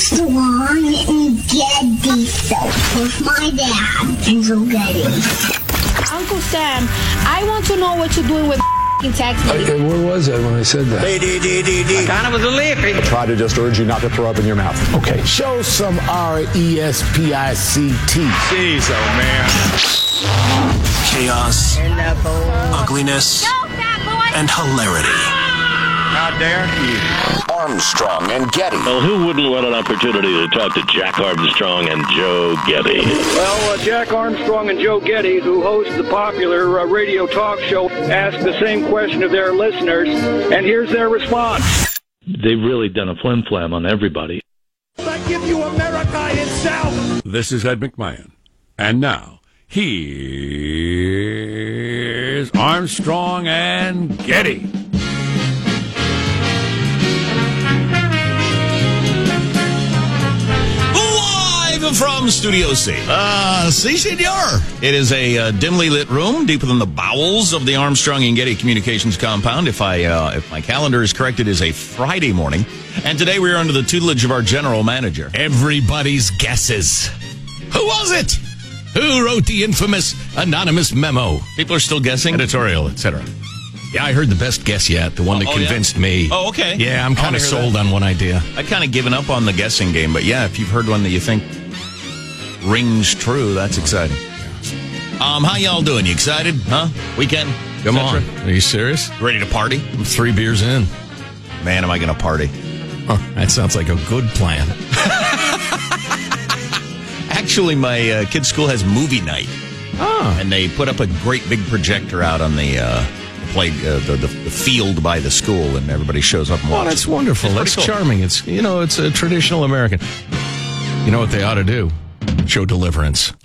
Armstrong and Getty Show with my dad, Andrew Getty. Uncle Sam, I want to know what you're doing with text me. Okay, where was I when I said that? Kind of was a lippy. try to just urge you not to throw up in your mouth. Okay, show some R E S P I C T. Jeez, oh man. chaos, ugliness, and hilarity. How dare you? Armstrong and Getty. Well, who wouldn't want an opportunity to talk to Jack Armstrong and Joe Getty? Well, uh, Jack Armstrong and Joe Getty, who host the popular uh, radio talk show, ask the same question of their listeners, and here's their response. They've really done a flim flam on everybody. I give you America itself. This is Ed McMahon. And now, here's Armstrong and Getty. From Studio C. Uh, si, senor. It is a uh, dimly lit room deeper than the bowels of the Armstrong and Getty Communications compound. If I, uh, if my calendar is correct, it is a Friday morning, and today we are under the tutelage of our general manager. Everybody's guesses. Who was it? Who wrote the infamous anonymous memo? People are still guessing. Editorial, etc. Yeah, I heard the best guess yet, the one that Oh, yeah? convinced me. Oh, okay. Yeah, I'm kind of sold that. on one idea. I kind of given up on the guessing game, but yeah, if you've heard one that you think rings true, that's exciting. Um, how y'all doing? You excited? Huh? Weekend? Come on. Are you serious? Ready to party? I'm three beers in. Man, am I going to party? Huh, that sounds like a good plan. Actually, my uh, kid's school has movie night, Oh, and they put up a great big projector out on the uh, play uh, the, the the field by the school, and everybody shows up and oh that's wonderful. It's That's cool. charming. It's you know, it's a traditional American. You know what they ought to do? Show Deliverance.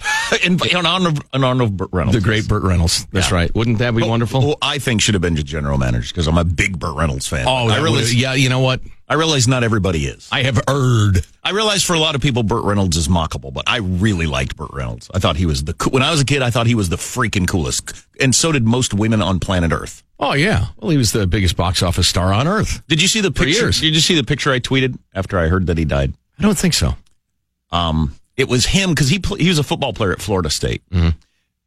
honor of, in honor of Burt Reynolds. The great Burt Reynolds. That's Yeah. right. Wouldn't that be wonderful? Who I think should have been general managers because I'm a big Burt Reynolds fan. Oh, I realize, would- yeah. You know what? I realize not everybody is. I have erred. I realize for a lot of people, Burt Reynolds is mockable, but I really liked Burt Reynolds. I thought he was the coo- when I was a kid. I thought he was the freaking coolest, and so did most women on planet Earth. Oh yeah. Well, he was the biggest box office star on earth. Did you see the picture? Did you see the picture I tweeted after I heard that he died? I don't think so. Um, it was him because he pl- he was a football player at Florida State, mm-hmm.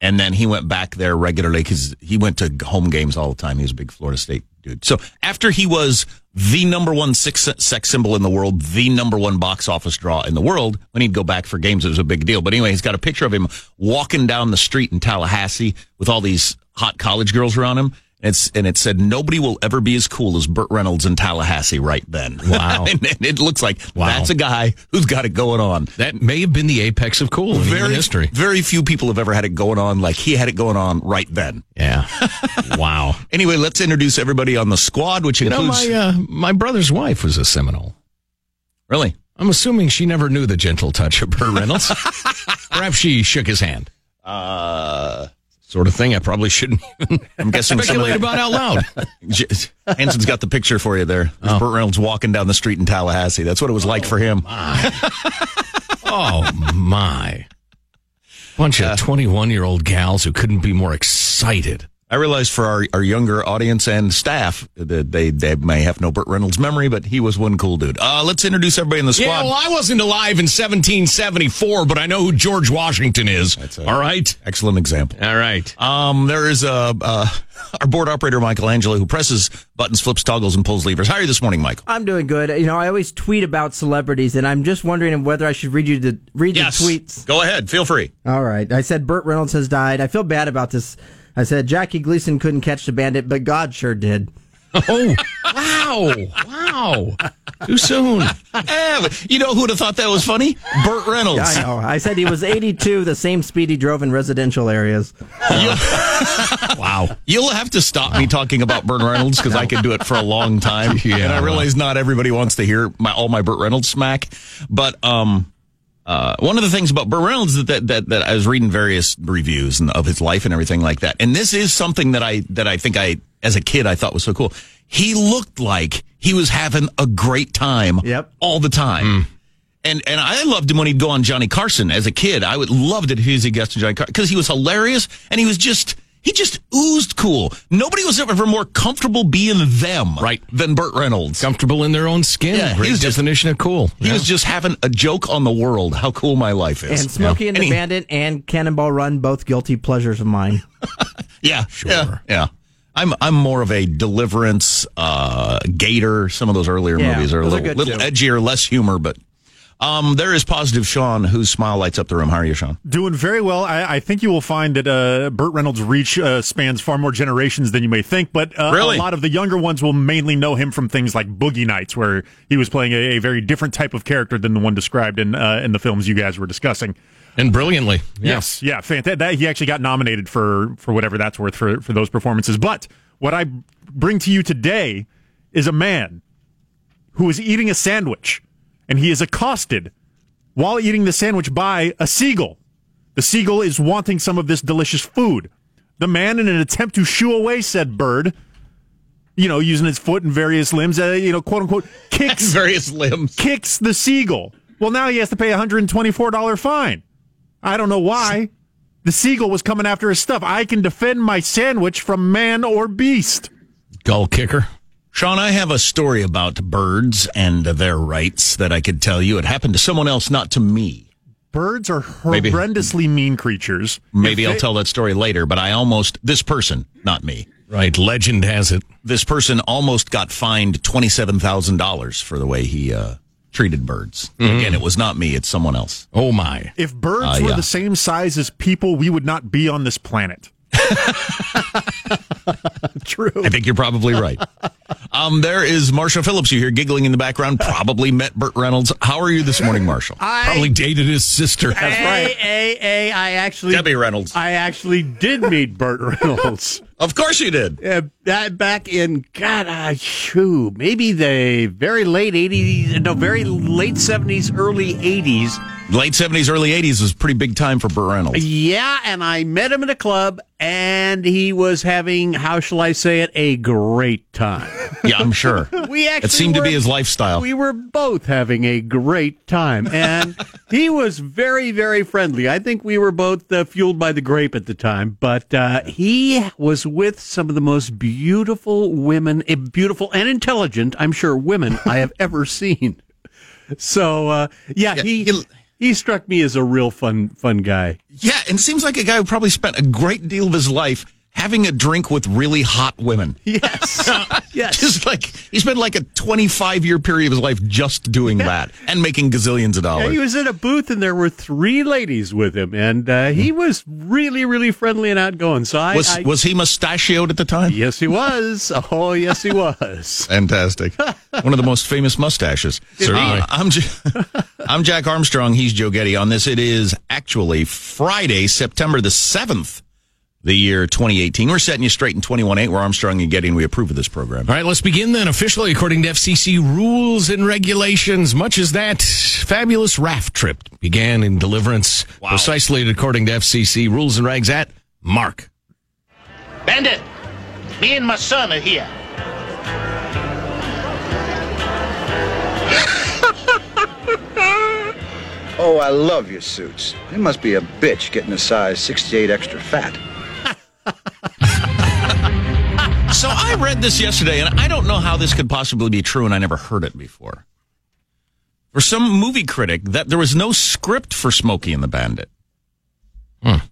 and then he went back there regularly because he went to home games all the time. He was a big Florida State dude. So after he was the number one sex, sex symbol in the world, the number one box office draw in the world, when he'd go back for games, it was a big deal. But anyway, he's got a picture of him walking down the street in Tallahassee with all these hot college girls around him. And It's and it said nobody will ever be as cool as Burt Reynolds in Tallahassee right then. Wow. and, and it looks like Wow. that's a guy who's got it going on. That may have been the apex of cool in Very history. Very few people have ever had it going on like he had it going on right then. Yeah. wow. Anyway, let's introduce everybody on the squad, which You know, includes my uh, my brother's wife was a Seminole. really. I'm assuming she never knew the gentle touch of Burt Reynolds. Perhaps she shook his hand. Uh, Sort of thing I probably shouldn't even I'm guessing speculate somebody, about out loud. Hanson's got the picture for you there. There's oh. Burt Reynolds walking down the street in Tallahassee. That's what it was like oh, for him. Oh my. Bunch of uh, 21 year old gals who couldn't be more excited. I realize for our, our younger audience and staff that they, they may have no Burt Reynolds memory, but he was one cool dude. Uh, let's introduce everybody in the squad. Yeah, well, I wasn't alive in 1774, but I know who George Washington is. a- All right. Excellent example. All right. Um, there is uh, uh, our board operator, Michelangelo, who presses buttons, flips toggles, and pulls levers. How are you this morning, Michael? I'm doing good. You know, I always tweet about celebrities, and I'm just wondering whether I should read you the read Yes. the tweets. Go ahead. Feel free. All right. I said Burt Reynolds has died. I feel bad about this. I said Jackie Gleason couldn't catch the bandit, but God sure did. Oh, wow. Wow. Too soon. Eh, you know who would have thought that was funny? Burt Reynolds. I know. I said he was 82, the same speed he drove in residential areas. Wow. You'll have to stop me talking about Burt Reynolds because I could do it for a long time. Yeah, and I realize not everybody wants to hear my all my Burt Reynolds smack. But um, uh, one of the things about Burt Reynolds that, that that that I was reading various reviews and of his life and everything like that, and this is something that I that I think I as a kid I thought was so cool. He looked like he was having a great time Yep. all the time. And and I loved him when he'd go on Johnny Carson as a kid. I would loved it if he was a guest on Johnny Carson because he was hilarious and he was just he just oozed cool. Nobody was ever more comfortable being them Right. than Burt Reynolds. Comfortable in their own skin. Yeah, Great he was just- definition of cool. He Yeah. was just having a joke on the world. How cool my life is. And Smokey and And the he- Bandit and Cannonball Run, both guilty pleasures of mine. Yeah, sure. Yeah, yeah. I'm I'm more of a Deliverance, uh, Gator. Some of those earlier Yeah, movies are a those are little, little edgier, less humor, but um, there is positive Sean, whose smile lights up the room. How are you, Sean? Doing very well. I, I think you will find that uh, Burt Reynolds' reach uh, spans far more generations than you may think. But uh, Really? a lot of the younger ones will mainly know him from things like Boogie Nights, where he was playing a, a very different type of character than the one described in uh, in the films you guys were discussing. and brilliantly. Yeah. Yes, yeah, fantastic. That, he actually got nominated for for whatever that's worth for for those performances. But what I bring to you today is a man who is eating a sandwich, and he is accosted while eating the sandwich by a seagull. The seagull is wanting some of this delicious food. The man, in an attempt to shoo away said bird, you know, using his foot and various limbs, uh, you know, quote unquote, kicks Various limbs. kicks the seagull. Well, now he has to pay a $124 fine. I don't know why. The seagull was coming after his stuff. I can defend my sandwich from man or beast. Gull kicker. Sean, I have a story about birds and their rights that I could tell you. It happened to someone else, not to me. Birds are Maybe- horrendously mean creatures. Maybe If I'll tell that story later, but I almost, this person, not me, Right. Legend has it. this person almost got fined $27,000 for the way he uh, treated birds. Again, it was not me, it's someone else. Oh, my. If birds Uh, were yeah. the same size as people, we would not be on this planet. True. I think you're probably right. Um, there is Marshall Phillips. You hear giggling in the background. Probably met Burt Reynolds. How are you this morning, Marshall? I, Probably dated his sister. That's right. A, a, I actually Debbie Reynolds. I actually did meet Burt Reynolds. Of course you did. Uh, that back in God, uh, shoo, maybe the very late '80s, no, very late '70s, early '80s. Late 70s, early 80s was a pretty big time for Burt Reynolds. Yeah, and I met him at a club, and he was having, how shall I say it, a great time. Yeah, I'm sure. We actually It seemed to be his lifestyle. We were both having a great time, and he was very, very friendly. I think we were both uh, fueled by the grape at the time, but uh, he was with some of the most beautiful women, eh, beautiful and intelligent, I'm sure, women I have ever seen. So, uh, yeah, he he struck me as a real fun fun guy. Yeah, and seems like a guy who probably spent a great deal of his life having a drink with really hot women. Yes. yes. Just like he spent like a 25 year period of his life just doing that and making gazillions of Yeah, dollars. he was in a booth and there were three ladies with him, and uh, he was really, really friendly and outgoing. So I was I, was he mustachioed at the time? Yes, he was. Oh, yes, he was. Fantastic. One of the most famous mustaches. Certainly. Uh, I'm, J- I'm Jack Armstrong. He's Joe Getty. On this, it is actually Friday, September the 7th, the year 2018. We're setting you straight in 21.8. We're Armstrong and Getty, and we approve of this program. All right, let's begin then. Officially, according to FCC rules and regulations, much as that fabulous raft trip began in Deliverance, precisely according to FCC rules and regs at Mark. Bandit, me and my son are here. Oh, I love your suits. It must be a bitch getting a size 68 extra fat. So I read this yesterday, and I don't know how this could possibly be true, and I never heard it before. For some movie critic, that there was no script for Smokey and the Bandit.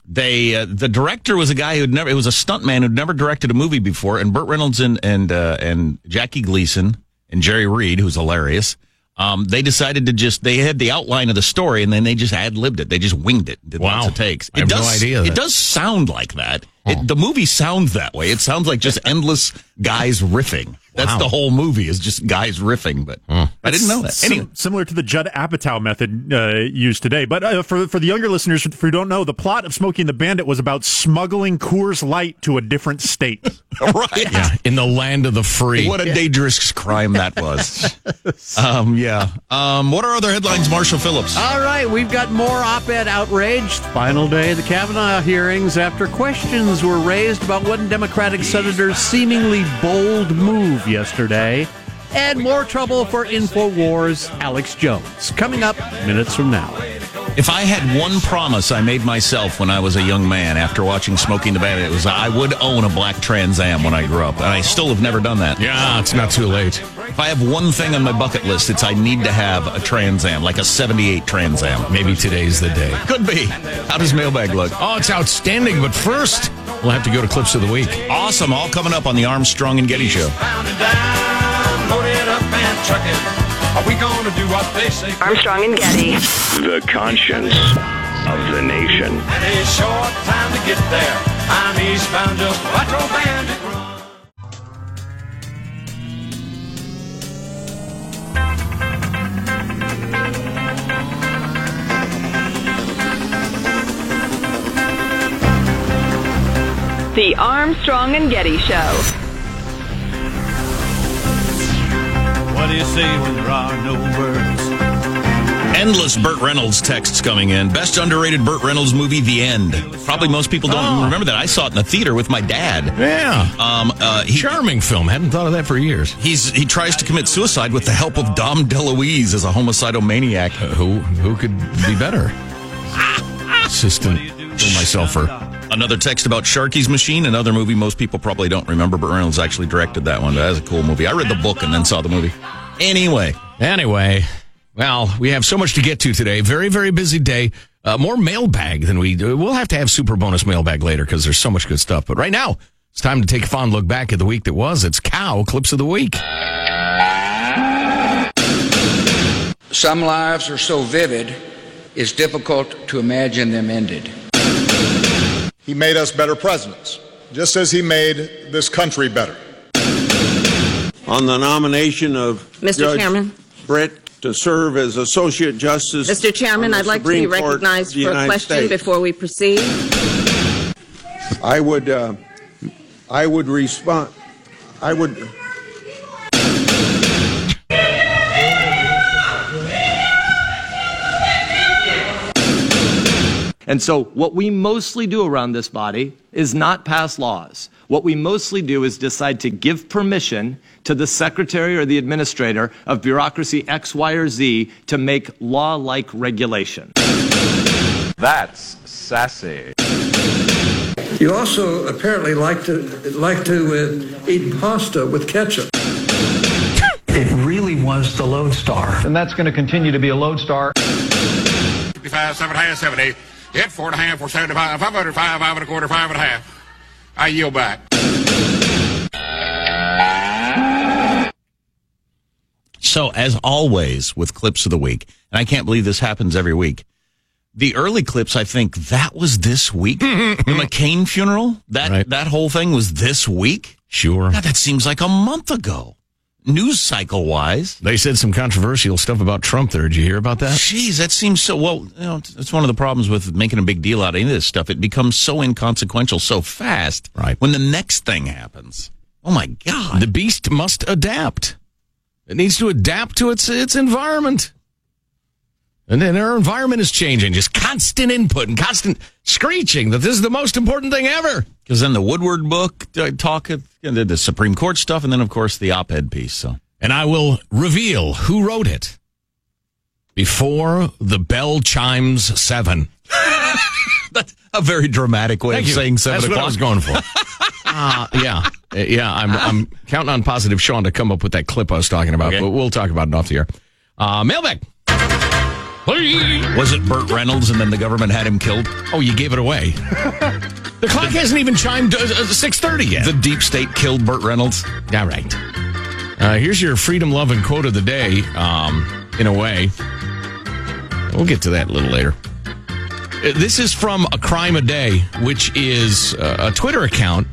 They uh, the director was a guy who'd never it was a stuntman who'd never directed a movie before, and Burt Reynolds and and uh, and Jackie Gleason and Jerry Reed, who's hilarious. Um, they decided to just they had the outline of the story, and then they just ad libbed it. They just winged it. Did Wow. lots of takes. I have no does, idea It that- does sound like that. It, the movie sounds that way. It sounds like just endless guys riffing. That's Wow. the whole movie is just guys riffing. But I didn't know that. Sim- Anyway, similar to the Judd Apatow method uh, used today. But uh, for for the younger listeners who don't know, the plot of Smokey and the Bandit was about smuggling Coors Light to a different state. right? Yeah, in the land of the free. What a dangerous crime that was. um, yeah. Um, what are other headlines, Marshall Phillips? All right, we've got more op ed outrage. Final day of the Kavanaugh hearings after questions were raised about one Democratic senator's seemingly bold move yesterday. And more trouble for InfoWars' Alex Jones. Coming up minutes from now. If I had one promise I made myself when I was a young man after watching Smokey and the Bandit, it was I would own a black Trans Am when I grew up. And I still have never done that. Yeah, it's not too late. If I have one thing on my bucket list, it's I need to have a Trans Am, like a 78 Trans Am. Maybe today's the day. Could be. How does mailbag look? Oh, it's outstanding. But first, we'll have to go to clips of the week. Awesome. All coming up on the Armstrong and Getty Show. Are we gonna do what they say? Armstrong and Getty. The conscience of the nation. And a short time to get there. I'm eastbound just Quattro Bandit Run. The Armstrong and Getty Show. You say when there are no words? Endless Burt Reynolds texts coming in. Best underrated Burt Reynolds movie, The End. Probably most people don't Oh. remember that. I saw it in the theater with my dad. Yeah. Um, uh, he, Charming film. Hadn't thought of that for years. he's he tries to commit suicide with the help of Dom DeLuise as a homicidal maniac. Uh, who who could be better? Assistant. Kill myself for. Another text about Sharky's Machine, another movie most people probably don't remember. Burt Reynolds actually directed that one. That was a cool movie. I read the book and then saw the movie. Anyway, Anyway, well, we have so much to get to today. Very, very busy day. Uh, more mailbag than we do. We'll have to have super bonus mailbag later because there's so much good stuff. But right now, it's time to take a fond look back at the week that was. It's Cow Clips of the Week. Some lives are so vivid, it's difficult to imagine them ended. He made us better presidents, just as he made this country better. On the nomination of Mr. Judge Chairman. Brett to serve as Associate Justice. Mr. Chairman, I'd like to be Court recognized the for a question States. before we proceed. I would, uh, I would respond. I would. And so, what we mostly do around this body is not pass laws. What we mostly do is decide to give permission to the secretary or the administrator of bureaucracy X, Y, or Z to make law like regulation. That's sassy. You also apparently like to like to uh, eat pasta with ketchup. It really was the Lodestar. And that's going to continue to be a lodestar. 55, 7 and a half, 70. Hit four and a half, four seventy five, five hundred five, five and a quarter, five and a half. I yield back. So, as always with clips of the week, and I can't believe this happens every week. The early clips, I think that was this week. the McCain funeral, that that whole thing was this week. Sure. God, that seems like a month ago. News cycle wise, They said some controversial stuff about Trump there. Did you hear about that? Jeez, that seems so. Well, you know, it's one of the problems with making a big deal out of any of this stuff. It becomes so inconsequential so fast. Right. When the next thing happens. Oh my God. The beast must adapt. It needs to adapt to its its environment. And then our environment is changing, just constant input and constant screeching that this is the most important thing ever. Because then the Woodward book uh, talk, the, Supreme Court stuff, and then of course the op-ed piece. So And I will reveal who wrote it before the bell chimes seven. that's a very dramatic way Thank of you. saying seven That's what I o'clock. was going for. Uh, yeah, Uh, yeah. I'm I'm counting on positive Sean to come up with that clip I was talking about, Okay. but we'll talk about it off the air. Uh, mailbag. Was it Burt Reynolds, and then the government had him killed? Oh, you gave it away. the clock hasn't even chimed uh, six thirty yet. The deep state killed Burt Reynolds. All right. Uh, here's your freedom loving quote of the day. Um, in a way, we'll get to that a little later. Uh, This is from a crime a day, which is uh, a Twitter account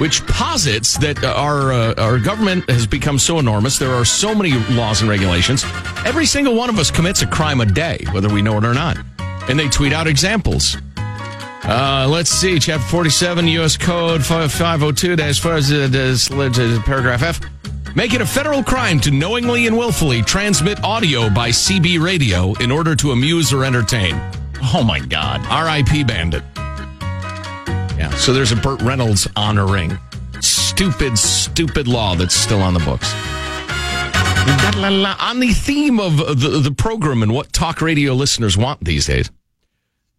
which posits that our uh, our government has become so enormous. There are so many laws and regulations. Every single one of us commits a crime a day, whether we know it or not. And they tweet out examples. Uh, let's see, Chapter 47, U.S. Code 502, as far as uh, this, uh, paragraph F. Make it a federal crime to knowingly and willfully transmit audio by CB radio in order to amuse or entertain. Oh my God. R.I.P. Bandit. So there's a Burt Reynolds honoring. Stupid, stupid law that's still on the books. On the theme of the, the program and what talk radio listeners want these days.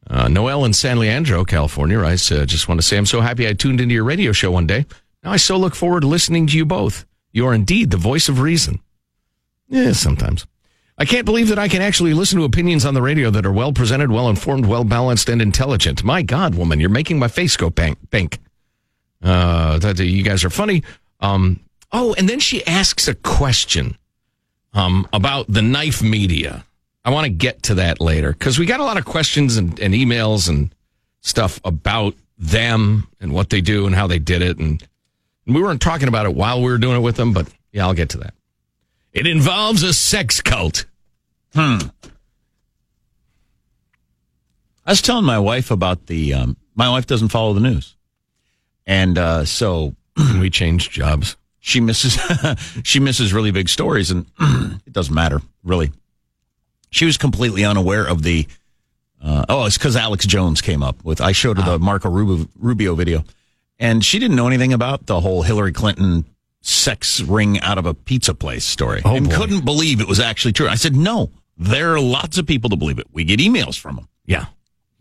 Uh, Noel in San Leandro, California writes, uh, just want to say I'm so happy I tuned into your radio show one day. Now I so look forward to listening to you both. You are indeed the voice of reason. Yeah, sometimes. I can't believe that I can actually listen to opinions on the radio that are well presented, well informed, well balanced, and intelligent. My God, woman, you're making my face go bank. Uh, you guys are funny. Um, oh, and then she asks a question um, about the knife media. I want to get to that later because we got a lot of questions and, and emails and stuff about them and what they do and how they did it. And we weren't talking about it while we were doing it with them, but yeah, I'll get to that. It involves a sex cult. Hmm. I was telling my wife about the. Um, my wife doesn't follow the news, and uh, so we changed jobs. She misses. she misses really big stories, and it doesn't matter really. She was completely unaware of the. Uh, oh, it's because Alex Jones came up with. I showed her the Marco Rubio, Rubio video, and she didn't know anything about the whole Hillary Clinton sex ring out of a pizza place story, Oh, and boy. couldn't believe it was actually true. I said, "No, there are lots of people to believe it. We get emails from them." Yeah,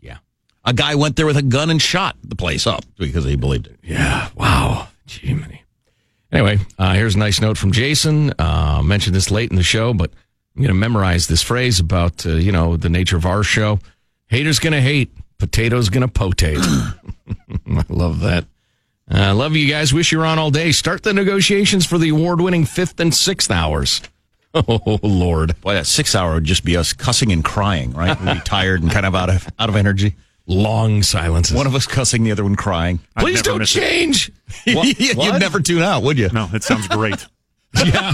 Yeah. A guy went there with a gun and shot the place up because he believed it. Yeah. Wow. Gee, many. Anyway, uh, here's a nice note from Jason. Uh, mentioned this late in the show, but I'm going to memorize this phrase about, uh, you know, the nature of our show. Haters going to hate, potatoes going to potate. I love that. I love you guys. Wish you were on all day. Start the negotiations for the award winning fifth and sixth hours. Oh, Lord. Boy, that six hour would just be us cussing and crying, right? We'd be tired and kind of out of out of energy. Long silences. One of us cussing, the other one crying. I'd Please never don't miss it. change. You'd never tune out, would you? No, it sounds great. yeah.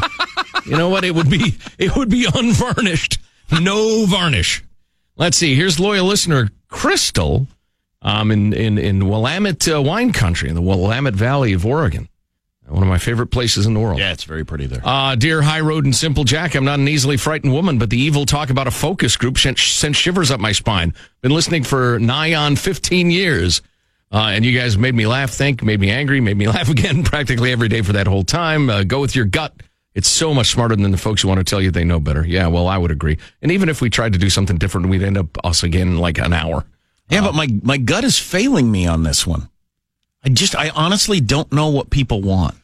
You know what? It would be it would be unvarnished. No varnish. Let's see. Here's loyal listener Crystal um, in, in, in Willamette uh, wine country in the Willamette Valley of Oregon. One of my favorite places in the world. Yeah, it's very pretty there. Uh, dear High Road and Simple Jack, I'm not an easily frightened woman, but the evil talk about a focus group sent, sent shivers up my spine. Been listening for nigh on 15 years. Uh, and you guys made me laugh, think, made me angry, made me laugh again practically every day for that whole time. Uh, go with your gut. It's so much smarter than the folks who want to tell you they know better. Yeah, well, I would agree. And even if we tried to do something different, we'd end up us again in like an hour. Yeah, but my my gut is failing me on this one. I just I honestly don't know what people want.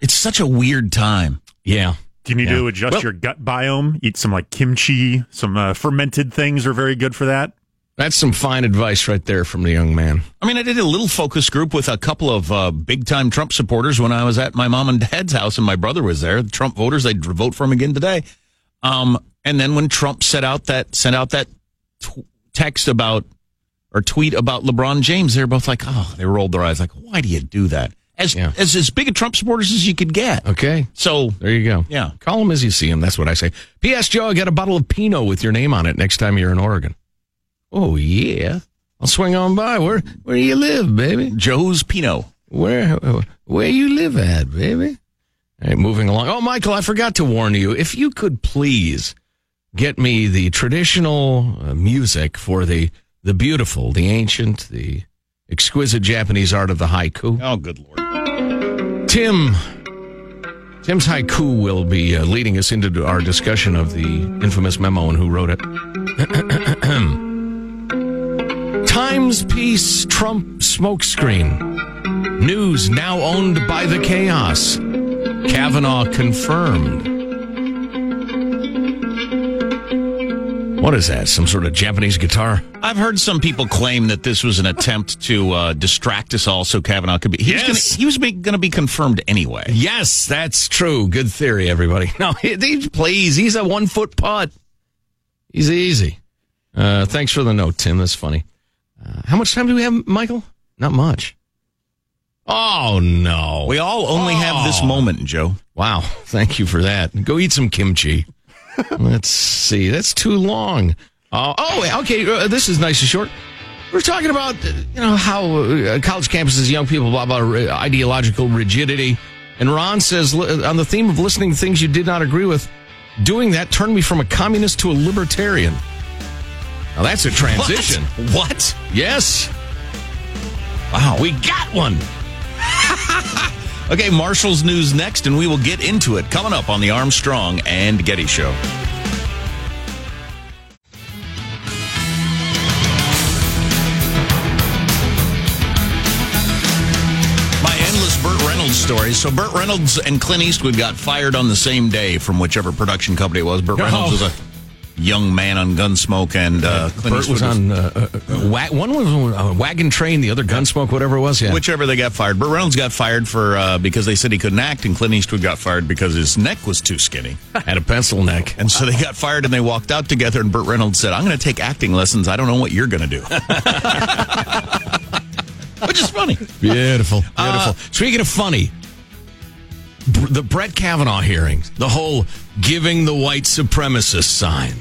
It's such a weird time. Yeah. Do you need Yeah. to adjust Well- your gut biome? Eat some like kimchi, some uh, fermented things are very good for that. That's some fine advice right there from the young man. I mean, I did a little focus group with a couple of uh, big time Trump supporters when I was at my mom and dad's house, and my brother was there. The Trump voters, they'd vote for him again today. Um, and then when Trump set out that sent out that tw- text about or tweet about LeBron James, they're both like, "Oh," they rolled their eyes, like, "Why do you do that?" As as as big a Trump supporters as you could get. Okay. So there you go. Yeah. Call him as you see him. That's what I say. P.S. Joe, I got a bottle of Pinot with your name on it next time you're in Oregon. Oh, yeah. I'll swing on by. Where where you live, baby? Joe's Pinot. Where where you live at, baby? All right, moving along. Oh, Michael, I forgot to warn you. If you could please get me the traditional uh, music for the the beautiful, the ancient, the exquisite Japanese art of the haiku. Oh, good lord. Tim. Tim's haiku will be uh, leading us into our discussion of the infamous memo and who wrote it. Times Piece Trump smokescreen. News now owned by the chaos. Kavanaugh confirmed. What is that? Some sort of Japanese guitar? I've heard some people claim that this was an attempt to uh, distract us all so Kavanaugh could be. He Yes. was gonna, he was going to be confirmed anyway. Yes, that's true. Good theory, everybody. No, he, he- please. He's a one foot putt. He's easy. Uh, thanks for the note, Tim. That's funny. Uh, how much time do we have, Michael? Not much. Oh, no. We all only have this Oh. moment, Joe. Wow. Thank you for that. Go eat some kimchi. Let's see. That's too long. Uh, oh, okay. Uh, this is nice and short. We're talking about, uh, you know, how uh, college campuses, young people, blah, blah, ideological rigidity. And Ron says, on the theme of listening to things you did not agree with, doing that turned me from a communist to a libertarian. Now, that's a transition. What? Yes. Wow. We got one. Okay, Marshall's news next, and we will get into it coming up on the Armstrong and Getty Show. stories. So Burt Reynolds and Clint Eastwood got fired on the same day from whichever production company it was. Burt oh. Reynolds oh. was a young man on Gunsmoke, and uh, Clint Eastwood was on uh, uh, uh, wa- one was on a wagon train, the other Gunsmoke, whatever it was. Yeah, Whichever they got fired. Burt Reynolds got fired for uh, because they said he couldn't act, and Clint Eastwood got fired because his neck was too skinny. had a pencil neck. And so they got fired and they walked out together, and Burt Reynolds said, I'm going to take acting lessons. I don't know what you're going to do. Which is funny. Beautiful, beautiful. Speaking of funny, the Brett Kavanaugh hearings, the whole giving the white supremacist sign.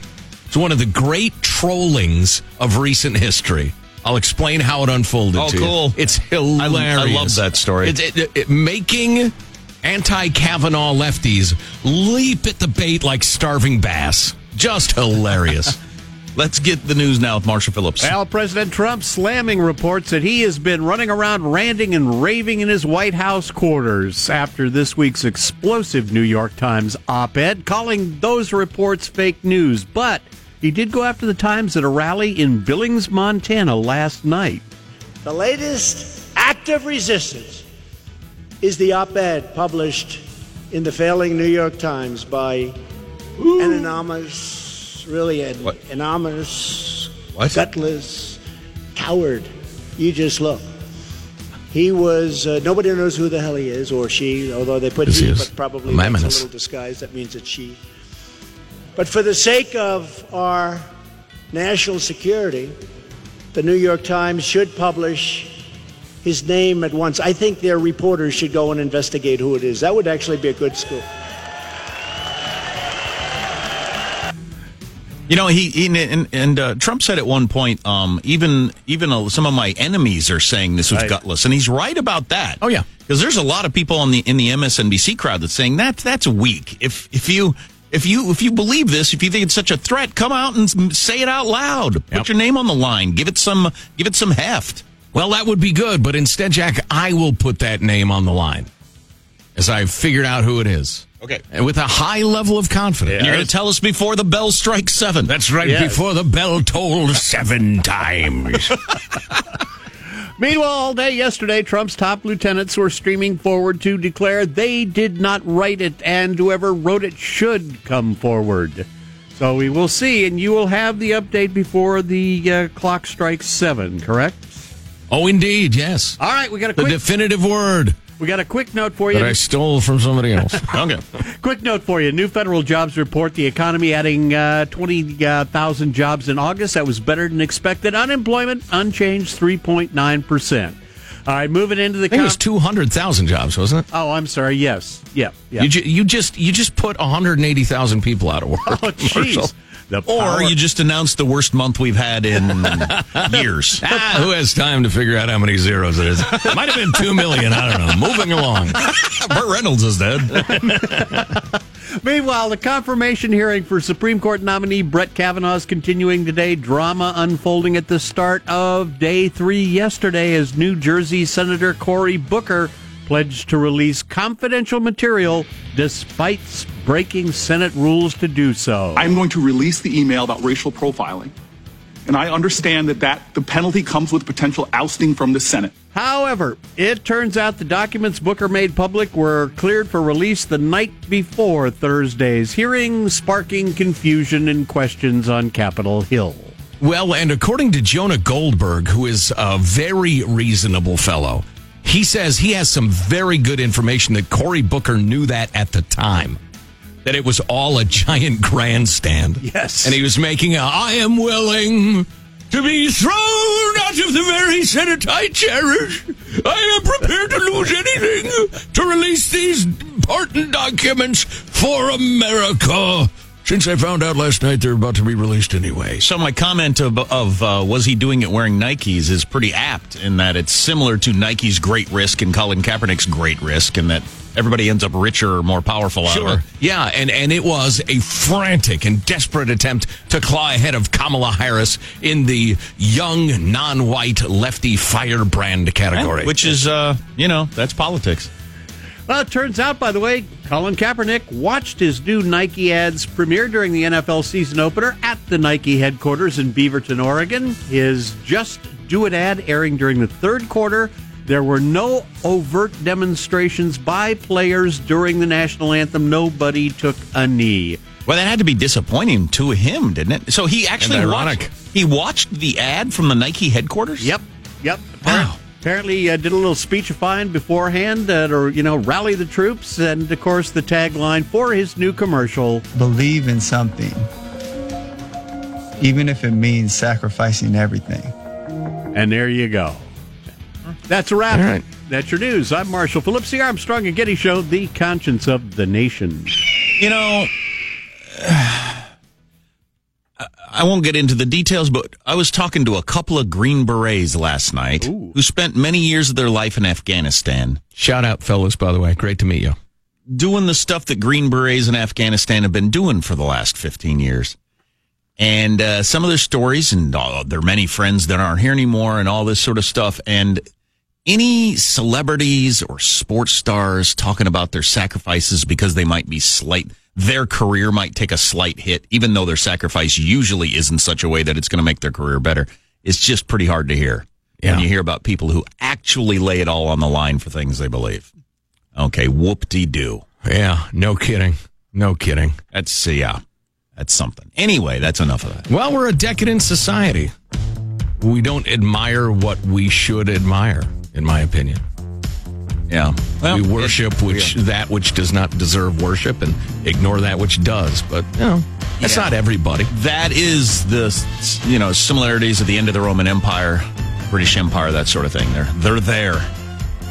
It's one of the great trollings of recent history. I'll explain how it unfolded. Oh, to you. cool. It's hilarious. I love that story. It, it, it- making anti-Kavanaugh lefties leap at the bait like starving bass. Just hilarious. Let's get the news now with Marshall Phillips. Well, President Trump slamming reports that he has been running around ranting and raving in his White House quarters after this week's explosive New York Times op ed, calling those reports fake news. But he did go after the Times at a rally in Billings, Montana last night. The latest act of resistance is the op ed published in the failing New York Times by an anonymous, really an anonymous, gutless coward. You just look. He was, uh, nobody knows who the hell he is or she, although they put Yes, he he, but probably that's a little disguise. That means it's she. But for the sake of our national security, the New York Times should publish his name at once. I think their reporters should go and investigate who it is. That would actually be a good scoop. You know, he, he and, and uh, Trump said at one point, um, even even uh, some of my enemies are saying this was Right. gutless, and he's right about that. Oh yeah, because there's a lot of people on the in the MSNBC crowd that's saying that that's weak. If if you if you if you believe this, if you think it's such a threat, come out and say it out loud. Put your name on the line. Give it some give it some heft. Well, that would be good, but instead, Jack, I will put that name on the line as I've figured out who it is. Okay. And with a high level of confidence. And you're going to tell us before the bell strikes seven. That's right, before the bell tolled seven times. Meanwhile, all day yesterday, Trump's top lieutenants were streaming forward to declare they did not write it, and whoever wrote it should come forward. So we will see, and you will have the update before the uh, clock strikes seven. Correct? oh, indeed, yes. All right, we got a The definitive word we got a quick note for you. that I stole from somebody else. okay. Quick note for you. New federal jobs report the economy adding uh, 20,000 jobs in August. That was better than expected. Unemployment unchanged 3.9%. All right, moving into the I think it was 200,000 jobs, wasn't it? Oh, I'm sorry. Yes. Yeah. yeah. You, ju- you just you just put 180,000 people out of work. Oh, jeez. Marshall. The Or power- you just announced the worst month we've had in years. Ah, who has time to figure out how many zeros it is? It Might have been 2 million. I don't know. Moving along. Burt Reynolds is dead. Meanwhile, the confirmation hearing for Supreme Court nominee Brett Kavanaugh is continuing today. Drama unfolding at the start of day three yesterday as New Jersey Senator Cory Booker pledged to release confidential material despite breaking Senate rules to do so. I'm going to release the email about racial profiling. And I understand that, that the penalty comes with potential ousting from the Senate. However, it turns out the documents Booker made public were cleared for release the night before Thursday's hearing, sparking confusion and questions on Capitol Hill. Well, and according to Jonah Goldberg, who is a very reasonable fellow, he says he has some very good information that Cory Booker knew that at the time. That it was all a giant grandstand. Yes. And he was making a I am willing to be thrown out of the very Senate I cherish. I am prepared to lose anything to release these important documents for America. Since I found out last night they're about to be released anyway. So my comment of, of uh, was he doing it wearing Nikes is pretty apt in that it's similar to Nike's great risk and Colin Kaepernick's great risk, and that everybody ends up richer or more powerful Sure. it. Yeah, and, and it was a frantic and desperate attempt to claw ahead of Kamala Harris in the young, non white, lefty firebrand category. Which is, uh, you know, that's politics. Well, it turns out, by the way, Colin Kaepernick watched his new Nike ads premiere during the NFL season opener at the Nike headquarters in Beaverton, Oregon. His Just Do It ad airing during the third quarter There were no overt demonstrations by players during the national anthem. Nobody took a knee. Well, that had to be disappointing to him, didn't it? So he actually And ironic. watched, he watched the ad from the Nike headquarters. Yep, yep. Wow. Apparently, uh, did a little speechifying beforehand, uh, or you know, rally the troops, and of course, the tagline for his new commercial: Believe in something, even if it means sacrificing everything. And there you go. That's a wrap. All right. That's your news. I'm Marshall Phillips, the Armstrong and Getty Show, the conscience of the nation. You know, I won't get into the details, but I was talking to a couple of Green Berets last night who spent many years of their life in Afghanistan. Shout out, fellas, by the way. Great to meet you. Doing the stuff that Green Berets in Afghanistan have been doing for the last 15 years. And uh, some of their stories, and uh, their many friends that aren't here anymore, and all this sort of stuff. And any celebrities or sports stars talking about their sacrifices because they might be slight, their career might take a slight hit, even though their sacrifice usually is in such a way that it's going to make their career better. It's just pretty hard to hear when you hear about people who actually lay it all on the line for things they believe. Okay, whoop de doo. Yeah, no kidding. No kidding. That's, yeah, that's something. Anyway, that's enough of that. Well, we're a decadent society. We don't admire what we should admire, in my opinion. Yeah. we worship which that which does not deserve worship and ignore that which does. But you know, that's Yeah. not everybody. That is the you know similarities at the end of the Roman Empire, British Empire, that sort of thing. They're they're there,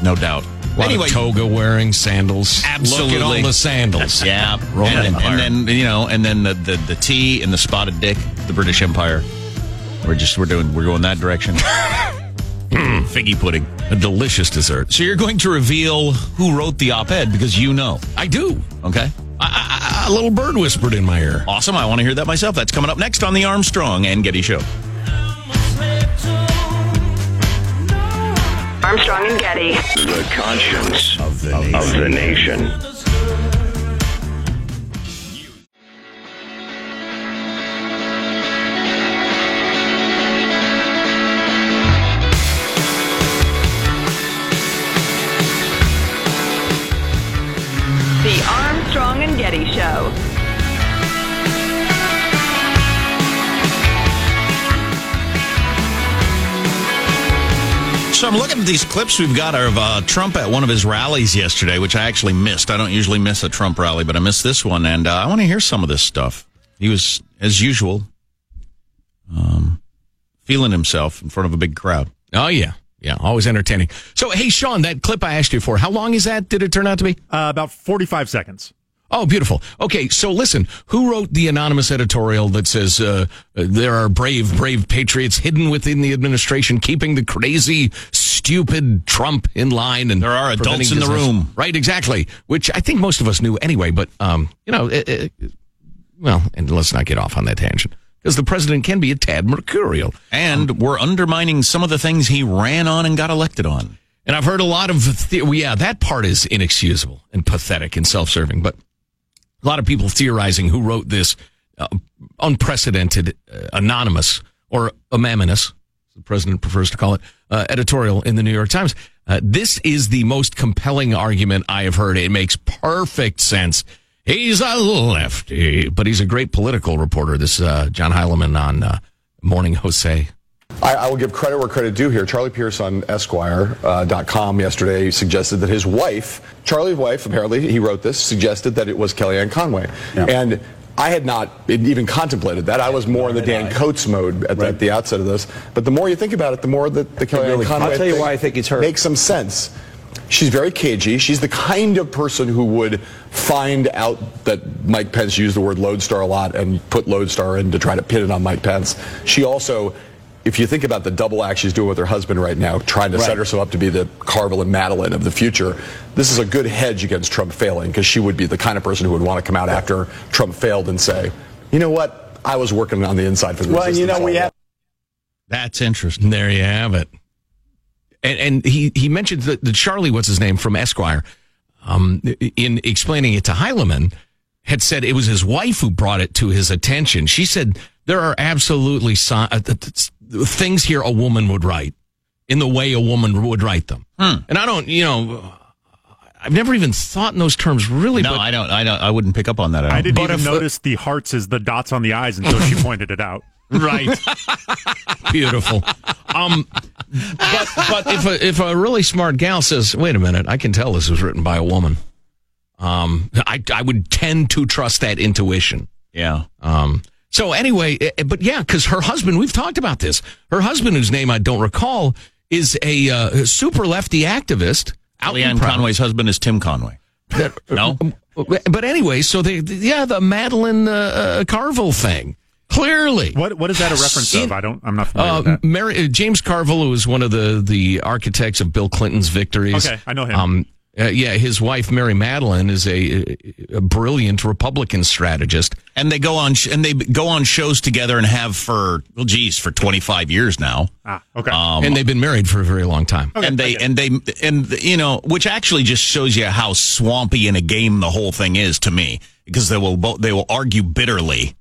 no doubt. A lot anyway, of toga wearing sandals. absolutely Look at all the sandals. Yeah, Roman and, Empire. and then you know, and then the, the the tea and the spotted dick, the British Empire. We're just we're doing we're going that direction. Mm, figgy pudding, a delicious dessert. So you're going to reveal who wrote the op-ed because you know. I do. Okay. A little bird whispered in my ear. Awesome. I want to hear that myself. That's coming up next on the Armstrong and Getty Show. Armstrong and Getty. The conscience of the, of the nation. Armstrong Getty Show. So I'm looking at these clips we've got of uh, Trump at one of his rallies yesterday, which I actually missed. I don't usually miss a Trump rally, but I missed this one, and uh, I want to hear some of this stuff. He was, as usual, um, feeling himself in front of a big crowd. Oh yeah, yeah, always entertaining. So hey, Sean, that clip I asked you for, how long is that? Did it turn out to be? Uh, about forty-five seconds. Oh, beautiful. Okay, so listen, who wrote the anonymous editorial that says uh, there are brave, brave patriots hidden within the administration, keeping the crazy, stupid Trump in line, and There are adults in the room. right? Exactly. Which I think most of us knew anyway. But um, you know, it, it, well, and let's not get off on that tangent because the president can be a tad mercurial. And we're undermining some of the things he ran on and got elected on. And I've heard a lot of, the- well, yeah, that part is inexcusable and pathetic and self serving. But a lot of people theorizing who wrote this uh, unprecedented, uh, anonymous or anonymous, the president prefers to call it, uh, editorial in the New York Times. Uh, this is the most compelling argument I have heard. It makes perfect sense. He's a lefty, but he's a great political reporter. This uh, John Heilemann on uh, Morning Jose. I, I will give credit where credit due here. Charlie Pierce on Esquire.com uh, yesterday suggested that his wife, Charlie's wife, apparently, he wrote this, suggested that it was Kellyanne Conway. And I had not even contemplated that. I was more in the Dan Coats mode at, the, at the outset of this. But the more you think about it, the more that the Kellyanne really- Conway I'll tell you why I think it's her. Makes some sense. She's very cagey. She's the kind of person who would find out that Mike Pence used the word lodestar a lot and put lodestar in to try to pin it on Mike Pence. She also, if you think about the double act she's doing with her husband right now, trying to set herself up to be the Carville and Matalin of the future, this is a good hedge against Trump failing because she would be the kind of person who would want to come out after Trump failed and say, you know what, I was working on the inside for the Well, and you know, we have That's interesting. There you have it. And, and he, he mentioned that, that Charlie, what's his name, from Esquire, um, in explaining it to Heilemann, had said it was his wife who brought it to his attention. She said there are absolutely si- uh, th- th- things here a woman would write in the way a woman would write them. Hmm. And I don't, you know, I've never even thought in those terms really. No, but I don't. I don't. I wouldn't pick up on that. At all. I didn't But even if- notice the hearts as the dots on the eyes until she pointed it out. Right. Beautiful. Um, but but if a, if a really smart gal says, "Wait a minute, I can tell this was written by a woman," um, I I would tend to trust that intuition. Yeah. Um. So anyway, eh, but yeah, because her husband, we've talked about this. Her husband, whose name I don't recall, is a uh, super lefty activist. out in Leanne Conway's husband is Tim Conway. no. But anyway, so they, yeah, the Matalin uh, uh, Carville thing. Clearly, What what is that a reference In- of? I don't. I'm not familiar Uh, with that. Mary, uh, James Carville was one of the, the architects of Bill Clinton's victories. Okay, I know him. Um, uh, yeah, his wife Mary Matalin is a, a brilliant Republican strategist. And they go on sh- and they go on shows together and have for well, geez, for twenty five years now. Ah, okay. Um, and they've been married for a very long time. and they and they and you know, which actually just shows you how swampy in a game the whole thing is to me, because they will both they will argue bitterly.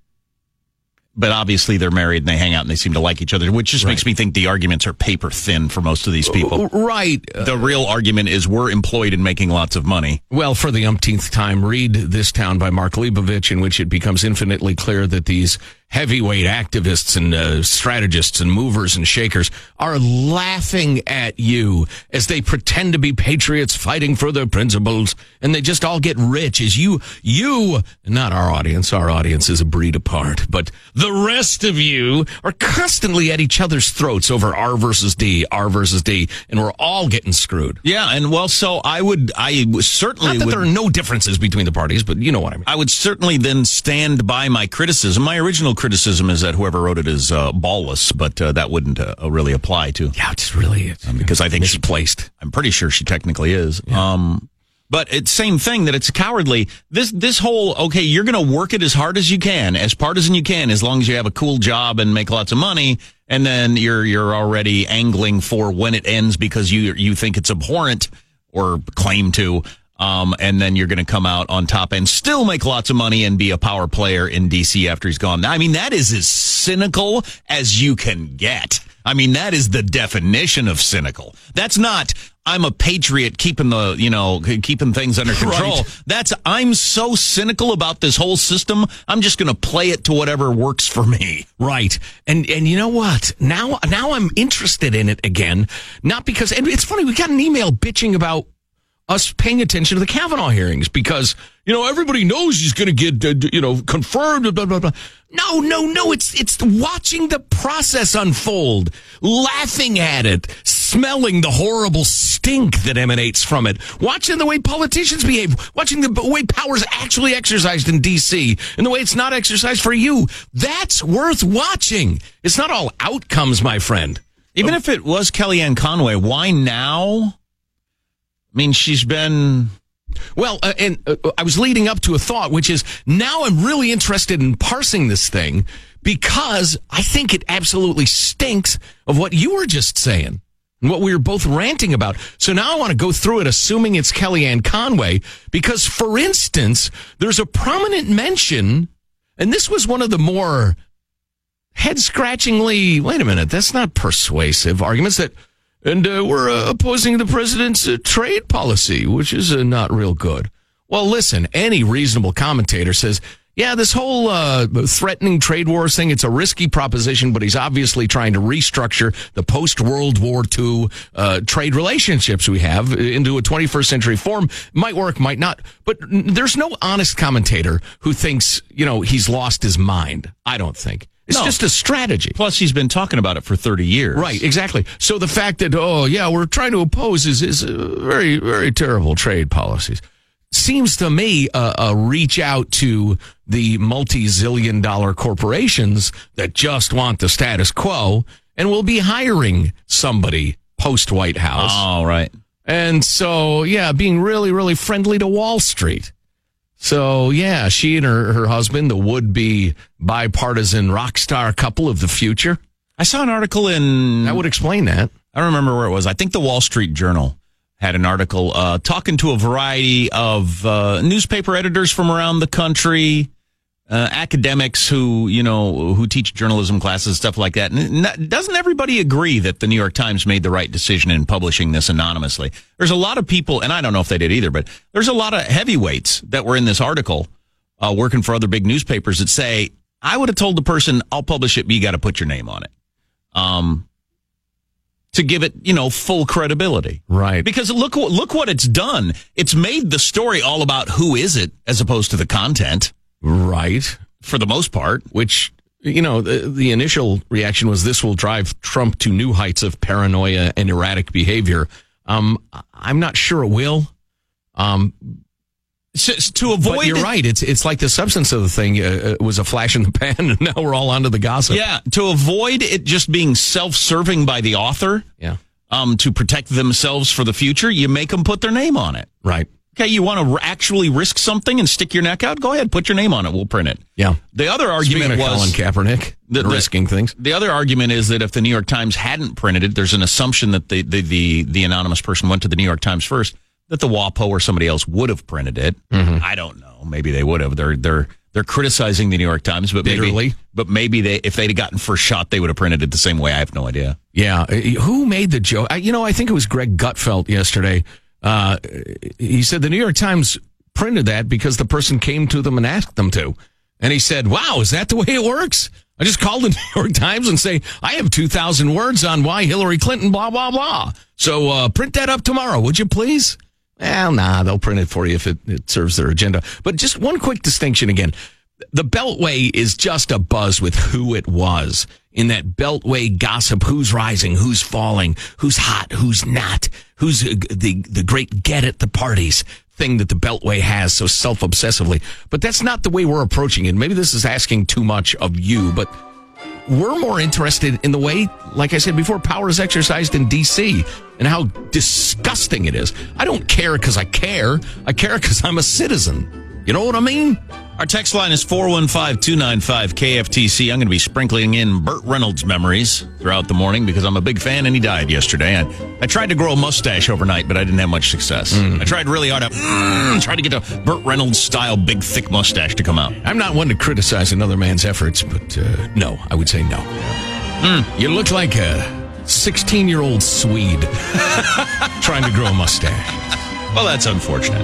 But obviously they're married and they hang out and they seem to like each other, which just makes me think the arguments are paper thin for most of these uh, people. Right. Uh, the real argument is we're employed in making lots of money. Well, for the umpteenth time, read This Town by Mark Leibovich, in which it becomes infinitely clear that these heavyweight activists and uh, strategists and movers and shakers are laughing at you as they pretend to be patriots fighting for their principles and they just all get rich as you, you, not our audience, our audience is a breed apart, but the rest of you are constantly at each other's throats over R versus D, R versus D, and we're all getting screwed. Yeah, and well, so I would, I would certainly Not that would, there are no differences between the parties, but you know what I mean. I would certainly then stand by my criticism. My original criticism is that whoever wrote it is uh, ballless, but uh, that wouldn't uh, really apply to. Yeah, it's really it's um, because I think she placed. I'm pretty sure she technically is. Um, but it's same thing that it's cowardly. This this whole okay, you're going to work it as hard as you can, as partisan you can, as long as you have a cool job and make lots of money, and then you're you're already angling for when it ends because you you think it's abhorrent or claim to. Um, and then you're going to come out on top and still make lots of money and be a power player in DC after he's gone. I mean, that is as cynical as you can get. I mean, that is the definition of cynical. That's not, I'm a patriot keeping the, you know, keeping things under control. Right. That's, I'm so cynical about this whole system. I'm just going to play it to whatever works for me. Right. And and you know what? Now now I'm interested in it again. Not because and it's funny, we got an email bitching about us paying attention to the Kavanaugh hearings because, you know, everybody knows he's going to get, uh, you know, confirmed. Blah, blah, blah. No, no, no. It's, it's watching the process unfold, laughing at it, smelling the horrible stink that emanates from it, watching the way politicians behave, watching the way power's actually exercised in DC and the way it's not exercised for you. That's worth watching. It's not all outcomes, my friend. Even if it was Kellyanne Conway, why now? I mean, she's been Well, uh, and uh, I was leading up to a thought, which is now I'm really interested in parsing this thing because I think it absolutely stinks of what you were just saying and what we were both ranting about. So now I want to go through it, assuming it's Kellyanne Conway, because for instance, there's a prominent mention, and this was one of the more head scratchingly, wait a minute, that's not persuasive arguments that, and uh, we're uh, opposing the president's uh, trade policy, which is uh, not real good. Well, listen, any reasonable commentator says, yeah, this whole uh, threatening trade wars thing, it's a risky proposition, but he's obviously trying to restructure the post World War II uh, trade relationships we have into a 21st century form. Might work, might not. But there's no honest commentator who thinks, you know, he's lost his mind. I don't think. It's No. just a strategy. plus he's been talking about it for 30 years. Right, exactly. So the fact that oh yeah, we're trying to oppose is is uh, very very terrible trade policies seems to me a, a reach out to the multi zillion dollar corporations that just want the status quo and will be hiring somebody post White House. All right. And so, yeah, being really, really friendly to Wall Street. So, yeah, she and her, her husband, the would be bipartisan rock star couple of the future. I saw an article in. I would explain that. I don't remember where it was. I think the Wall Street Journal had an article uh, talking to a variety of uh, newspaper editors from around the country uh, academics who you know who teach journalism classes, stuff like that. Doesn't everybody agree that the New York Times made the right decision in publishing this anonymously? There's a lot of people, and I don't know if they did either, but there's a lot of heavyweights that were in this article uh, working for other big newspapers that say, "I would have told the person, I'll publish it, but you got to put your name on it." Um, to give it, you know, full credibility. Right. Because look look what it's done. It's made the story all about who is it as opposed to the content. Right. For the most part. Which, you know, the, the initial reaction was this will drive Trump to new heights of paranoia and erratic behavior. Um, I'm not sure it will. Um, so, to avoid, but you're it- right. It's it's like the substance of the thing uh, uh, was a flash in the pan, and now we're all onto the gossip. Yeah, to avoid it just being self-serving by the author. Yeah. Um, to protect themselves for the future, you make them put their name on it. Right. Okay, you want to r- actually risk something and stick your neck out? Go ahead, put your name on it. We'll print it. Yeah. The other argument was Colin Kaepernick the- the- risking things. The other argument is that if the New York Times hadn't printed it, there's an assumption that the the the, the anonymous person went to the New York Times first. That the WAPO or somebody else would have printed it. Mm-hmm. I don't know. Maybe they would have. They're they're they're criticizing the New York Times, but maybe Bitterly. but maybe they if they'd gotten first shot, they would have printed it the same way. I have no idea. Yeah. Who made the joke? I, you know, I think it was Greg Gutfeld yesterday. Uh, he said the New York Times printed that because the person came to them and asked them to. And he said, wow, is that the way it works? I just call the New York Times and say, I have 2,000 words on why Hillary Clinton, blah, blah, blah. So uh, print that up tomorrow, would you please? Well, nah, they'll print it for you if it, it serves their agenda. But just one quick distinction again. The Beltway is just a buzz with who it was in that Beltway gossip. Who's rising? Who's falling? Who's hot? Who's not? Who's the, the great get at the parties thing that the Beltway has so self obsessively. But that's not the way we're approaching it. Maybe this is asking too much of you, but we're more interested in the way, like I said before, power is exercised in D.C. and how disgusting it is. I don't care because I care. I care because I'm a citizen. You know what I mean? Our text line is 415-295-KFTC. I'm going to be sprinkling in Burt Reynolds memories throughout the morning because I'm a big fan and he died yesterday. I, I tried to grow a mustache overnight, but I didn't have much success. I tried really hard to mm, try to get a Burt Reynolds style big thick mustache to come out. I'm not one to criticize another man's efforts, but uh, no, I would say no. You look like a 16 year old Swede trying to grow a mustache. Well, that's unfortunate.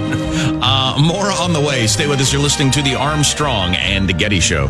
Uh, more on the way. Stay with us. You're listening to the Armstrong and the Getty Show.